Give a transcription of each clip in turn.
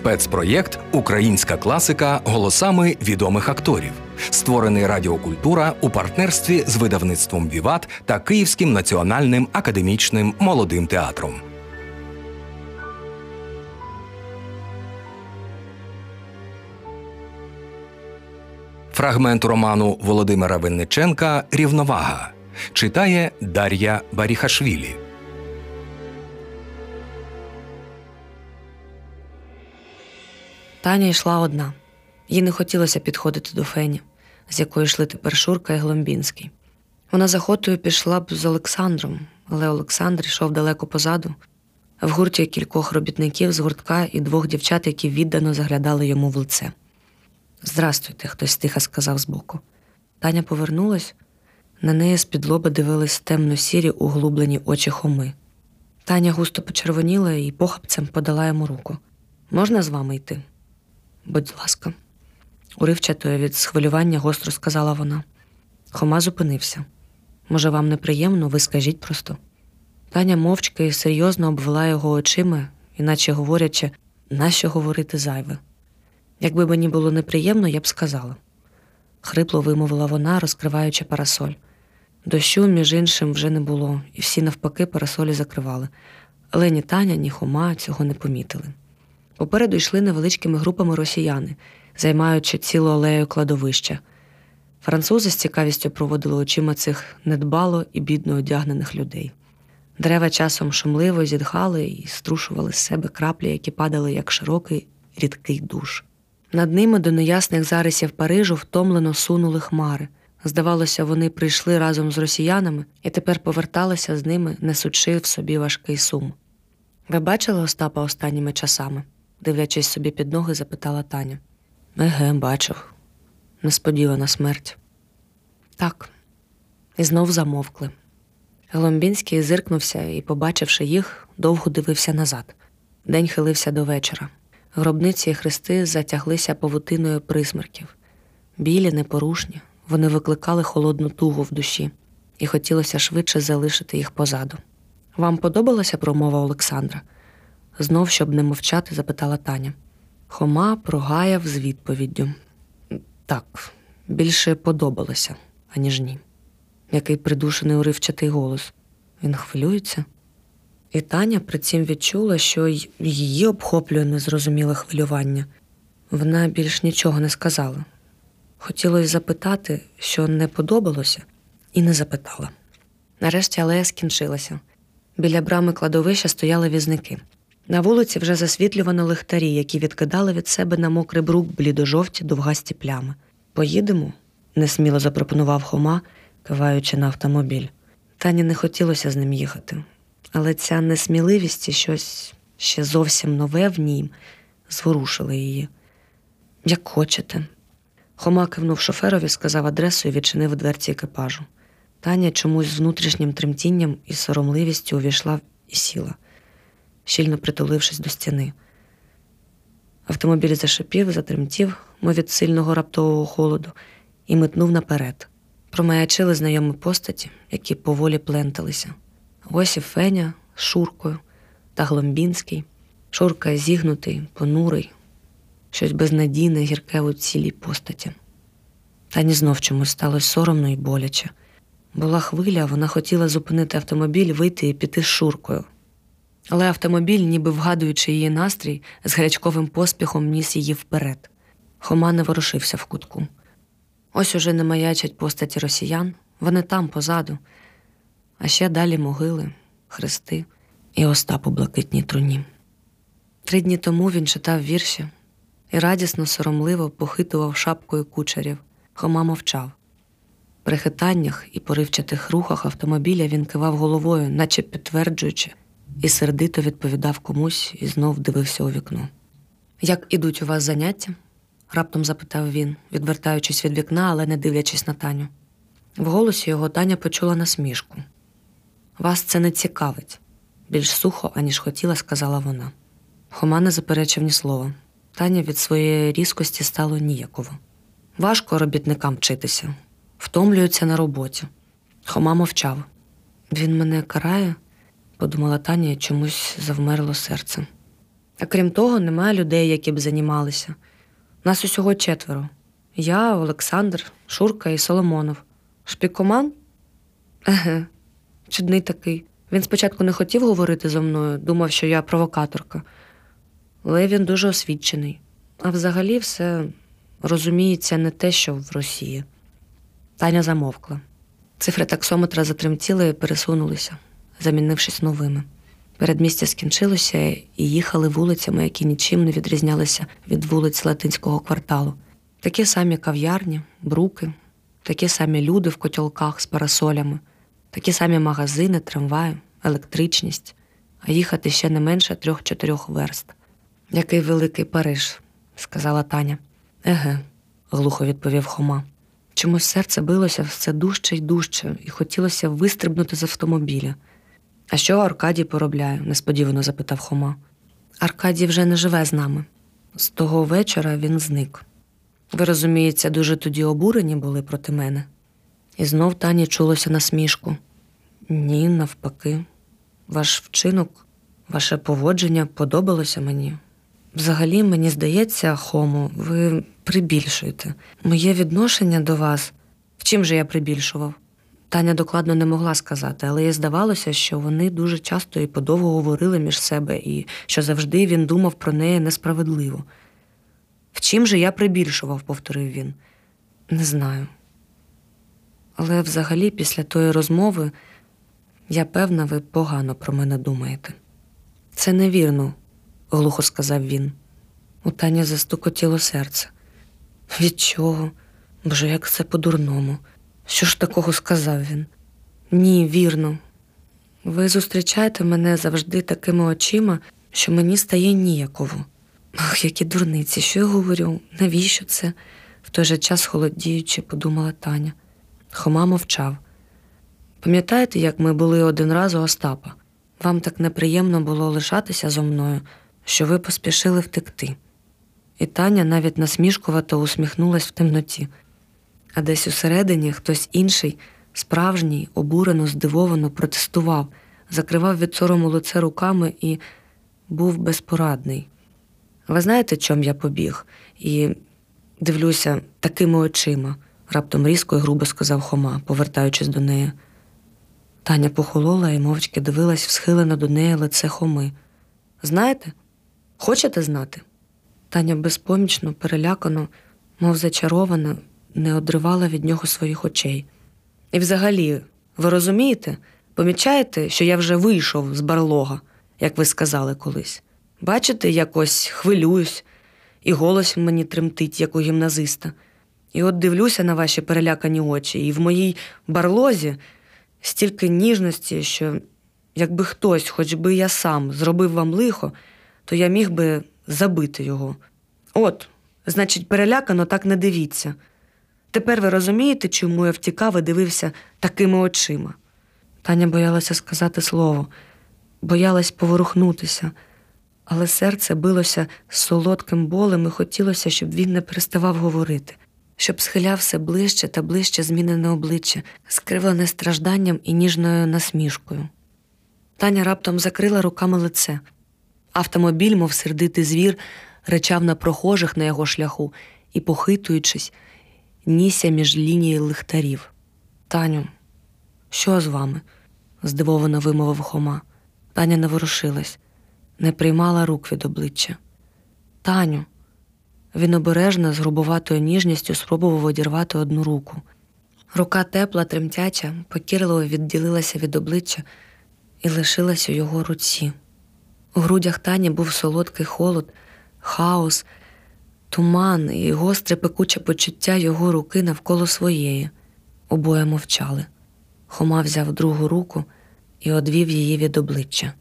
Спецпроєкт Українська класика голосами відомих акторів, створений Радіокультура у партнерстві з видавництвом Віват та Київським національним академічним молодим театром. Фрагмент роману Володимира Винниченка Рівновага читає Дар'я Баріхашвілі. Таня йшла одна. Їй не хотілося підходити до Фені, з якої йшли тепер Шурка і Гломбінський. Вона з охотою пішла б з Олександром, але Олександр йшов далеко позаду, в гурті кількох робітників з гуртка і двох дівчат, які віддано заглядали йому в лице. Здрастуйте, хтось тихо сказав збоку. Таня повернулась, на неї з-під дивились темно-сірі углублені очі хоми. Таня густо почервоніла і похапцем подала йому руку. Можна з вами йти? Будь ласка, уривчатою від схвилювання гостро сказала вона. Хома зупинився. Може, вам неприємно, ви скажіть просто. Таня мовчки і серйозно обвела його очима, іначе говорячи, нащо говорити зайве. Якби мені було неприємно, я б сказала. Хрипло вимовила вона, розкриваючи парасоль. Дощу, між іншим, вже не було, і всі навпаки парасолі закривали. Але ні Таня, ні Хома цього не помітили. Попереду йшли невеличкими групами росіяни, займаючи цілу алею кладовища. Французи з цікавістю проводили очима цих недбало і бідно одягнених людей. Дерева часом шумливо зітхали і струшували з себе краплі, які падали як широкий рідкий душ. Над ними до неясних зарисів Парижу втомлено сунули хмари. Здавалося, вони прийшли разом з росіянами і тепер поверталися з ними, несучи в собі важкий сум. Ви бачили Остапа останніми часами? Дивлячись собі під ноги, запитала Таня. Еге, бачив. Несподівана смерть. Так, і знов замовкли. Гломбінський зиркнувся і, побачивши їх, довго дивився назад. День хилився до вечора. Гробниці і хрести затяглися павутиною присмерків. Білі, непорушні, вони викликали холодну тугу в душі, і хотілося швидше залишити їх позаду. Вам подобалася промова Олександра? Знов, щоб не мовчати, запитала Таня. Хома прогаяв з відповіддю. Так, більше подобалося, аніж ні. Який придушений уривчатий голос. Він хвилюється. І Таня при цім відчула, що й її обхоплює незрозуміле хвилювання. Вона більш нічого не сказала. Хотілося запитати, що не подобалося, і не запитала. Нарешті алея скінчилася. Біля брами кладовища стояли візники. На вулиці вже засвітлювано лихтарі, які відкидали від себе на мокрий брук блідожовті довгасті плями. Поїдемо? несміло запропонував Хома, киваючи на автомобіль. Тані не хотілося з ним їхати, але ця несміливість і щось ще зовсім нове в ній зворушило її. Як хочете. Хома кивнув шоферові, сказав адресу і відчинив дверці екіпажу. Таня чомусь з внутрішнім тремтінням і соромливістю увійшла і сіла щільно притулившись до стіни. Автомобіль зашипів, затремтів, мов від сильного раптового холоду, і метнув наперед. Промаячили знайомі постаті, які поволі пленталися. Ось і Феня з Шуркою та Гломбінський, Шурка зігнутий, понурий, щось безнадійне, гірке у цілій постаті. Тані знов чомусь сталося соромно і боляче. Була хвиля, вона хотіла зупинити автомобіль, вийти і піти з Шуркою. Але автомобіль, ніби вгадуючи її настрій, з гарячковим поспіхом ніс її вперед. Хома не ворушився в кутку. Ось уже не маячать постаті росіян, вони там позаду, а ще далі могили, хрести і Остап у блакитній труні. Три дні тому він читав вірші і радісно, соромливо похитував шапкою кучерів. Хома мовчав. При хитаннях і поривчатих рухах автомобіля він кивав головою, наче підтверджуючи, і сердито відповідав комусь і знов дивився у вікно. Як ідуть у вас заняття? раптом запитав він, відвертаючись від вікна, але не дивлячись на Таню. В голосі його Таня почула насмішку. Вас це не цікавить, більш сухо, аніж хотіла, сказала вона. Хома не заперечив ні слова. Таня від своєї різкості стало ніяково. Важко робітникам вчитися, втомлюються на роботі. Хома мовчав. Він мене карає, подумала Таня і чомусь завмерло серце. А крім того, немає людей, які б займалися. Нас усього четверо: я, Олександр, Шурка і Соломонов. Шпікоман? Еге, чудний такий. Він спочатку не хотів говорити зо мною, думав, що я провокаторка, але він дуже освічений. А взагалі все розуміється не те, що в Росії. Таня замовкла. Цифри таксометра затремтіли і пересунулися, замінившись новими. Передмістя скінчилося і їхали вулицями, які нічим не відрізнялися від вулиць латинського кварталу. Такі самі кав'ярні, бруки, такі самі люди в котілках з парасолями, такі самі магазини, трамваї, електричність, а їхати ще не менше трьох-чотирьох верст. Який великий Париж, сказала Таня. Еге, глухо відповів Хома. Чомусь серце билося все дужче й дужче, і хотілося вистрибнути з автомобіля. А що Аркадій поробляє? несподівано запитав Хома. Аркадій вже не живе з нами. З того вечора він зник. Ви, розуміється, дуже тоді обурені були проти мене. І знов Тані чулося насмішку. Ні, навпаки, ваш вчинок, ваше поводження подобалося мені. Взагалі, мені здається, Хому, ви прибільшуєте. Моє відношення до вас. В чим же я прибільшував? Таня докладно не могла сказати, але їй здавалося, що вони дуже часто і подовго говорили між себе, і що завжди він думав про неї несправедливо. В чим же я прибільшував, повторив він. Не знаю. Але взагалі, після тої розмови, я певна, ви погано про мене думаєте. Це невірно, глухо сказав він. У Тані застукотіло серце. Від чого? Боже, як це по-дурному. Що ж такого сказав він? Ні, вірно. Ви зустрічаєте мене завжди такими очима, що мені стає ніяково. Ах, які дурниці, що я говорю? Навіщо це? В той же час холодіючи, подумала Таня. Хома мовчав. Пам'ятаєте, як ми були один раз у Остапа? Вам так неприємно було лишатися зо мною, що ви поспішили втекти. І Таня навіть насмішкувато усміхнулась в темноті, а десь усередині хтось інший, справжній, обурено, здивовано протестував, закривав від сорому лице руками і був безпорадний. Ви знаєте, чом я побіг? І дивлюся такими очима, раптом різко і грубо сказав Хома, повертаючись до неї. Таня похолола і мовчки дивилась всхилено до неї лице Хоми. Знаєте? Хочете знати? Таня безпомічно, перелякано, мов зачарована, не одривала від нього своїх очей. І взагалі, ви розумієте, помічаєте, що я вже вийшов з барлога, як ви сказали колись. Бачите, якось хвилююсь, і голос мені тремтить, як у гімназиста. І от дивлюся на ваші перелякані очі, і в моїй барлозі стільки ніжності, що якби хтось, хоч би я сам, зробив вам лихо, то я міг би забити його. От, значить, перелякано так не дивіться. Тепер ви розумієте, чому я втікав і дивився такими очима? Таня боялася сказати слово, боялась поворухнутися, але серце билося з солодким болем і хотілося, щоб він не переставав говорити, щоб схиляв все ближче та ближче змінене обличчя, скривлене стражданням і ніжною насмішкою. Таня раптом закрила руками лице. Автомобіль, мов сердитий звір, речав на прохожих на його шляху і, похитуючись, нісся між лінією лихтарів. Таню, що з вами? здивовано вимовив Хома. Таня не ворушилась, не приймала рук від обличчя. Таню. Він обережно, з грубоватою ніжністю спробував одірвати одну руку. Рука тепла, тремтяча, покірливо відділилася від обличчя і лишилась у його руці. У грудях Тані був солодкий холод, хаос, туман і гостре пекуче почуття його руки навколо своєї. Обоє мовчали. Хома взяв другу руку і одвів її від обличчя.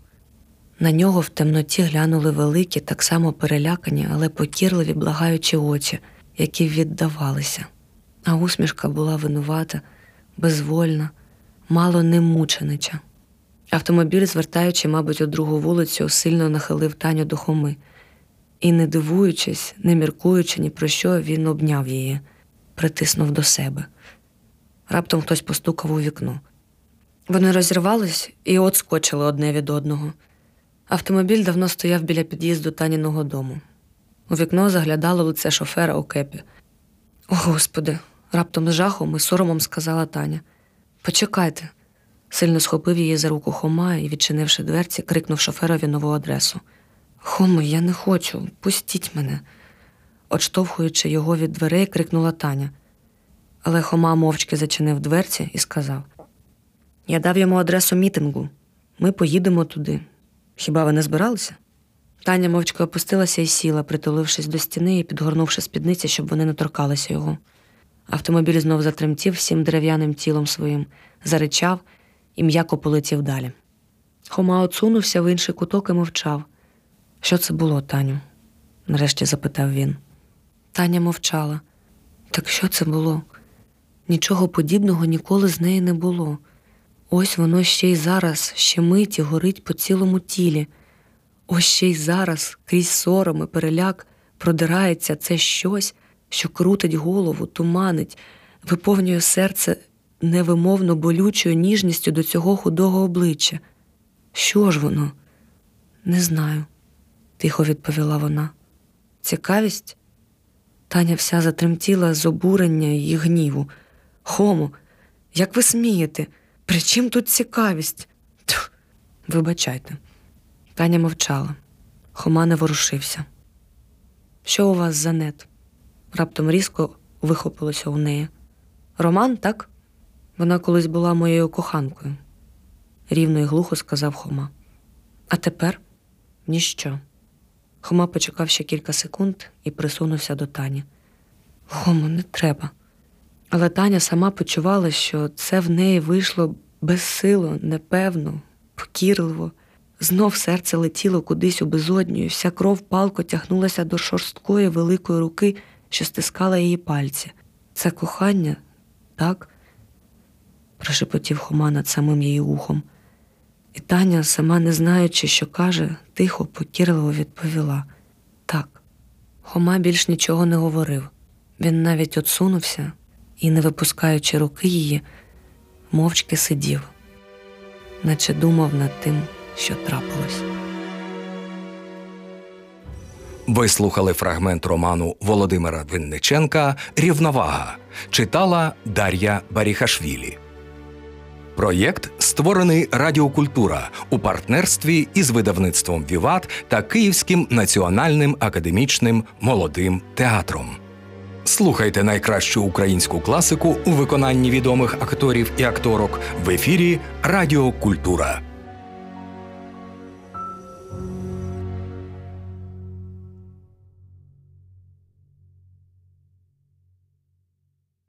На нього в темноті глянули великі, так само перелякані, але покірливі, благаючі очі, які віддавалися. А усмішка була винувата, безвольна, мало не мученича. Автомобіль, звертаючи, мабуть, у другу вулицю, сильно нахилив Таню до Хоми. І, не дивуючись, не міркуючи ні про що, він обняв її, притиснув до себе. Раптом хтось постукав у вікно. Вони розірвались і от скочили одне від одного. Автомобіль давно стояв біля під'їзду Таніного дому. У вікно заглядало лице шофера у кепі. О, Господи, раптом з жахом і соромом сказала Таня. Почекайте. Сильно схопив її за руку Хома і, відчинивши дверці, крикнув шоферові нову адресу. Хомо, я не хочу, пустіть мене. Отштовхуючи його від дверей, крикнула Таня. Але Хома мовчки зачинив дверці і сказав: Я дав йому адресу мітингу. Ми поїдемо туди. Хіба ви не збиралися? Таня мовчки опустилася і сіла, притулившись до стіни і підгорнувши спідниці, щоб вони не торкалися його. Автомобіль знов затремтів всім дерев'яним тілом своїм, заричав і м'яко полетів далі. Хома отсунувся в інший куток і мовчав. Що це було, Таню? нарешті запитав він. Таня мовчала. Так що це було? Нічого подібного ніколи з неї не було. Ось воно ще й зараз, ще миті горить по цілому тілі. Ось ще й зараз, крізь сором і переляк, продирається це щось, що крутить голову, туманить, виповнює серце невимовно болючою ніжністю до цього худого обличчя. Що ж воно? Не знаю, тихо відповіла вона. Цікавість? Таня вся затремтіла з обурення і гніву. Хомо, як ви смієте? При чим тут цікавість? Тьф, Вибачайте. Таня мовчала. Хома не ворушився. Що у вас за нет? Раптом різко вихопилося у неї. Роман, так? Вона колись була моєю коханкою, рівно і глухо сказав Хома. А тепер ніщо. Хома почекав ще кілька секунд і присунувся до Тані. Хомо, не треба. Але Таня сама почувала, що це в неї вийшло безсило, непевно, покірливо. Знов серце летіло кудись у безодню, і вся кров палко тягнулася до шорсткої великої руки, що стискала її пальці. Це кохання, так? прошепотів Хома над самим її ухом. І Таня, сама не знаючи, що каже, тихо, покірливо відповіла так. Хома більш нічого не говорив. Він навіть отсунувся і, не випускаючи руки її, мовчки сидів, наче думав над тим, що трапилось. Ви слухали фрагмент роману Володимира Винниченка Рівновага читала Дар'я Баріхашвілі. Проєкт створений Радіокультура у партнерстві із видавництвом Віват та Київським національним академічним молодим театром. Слухайте найкращу українську класику у виконанні відомих акторів і акторок в ефірі Радіокультура.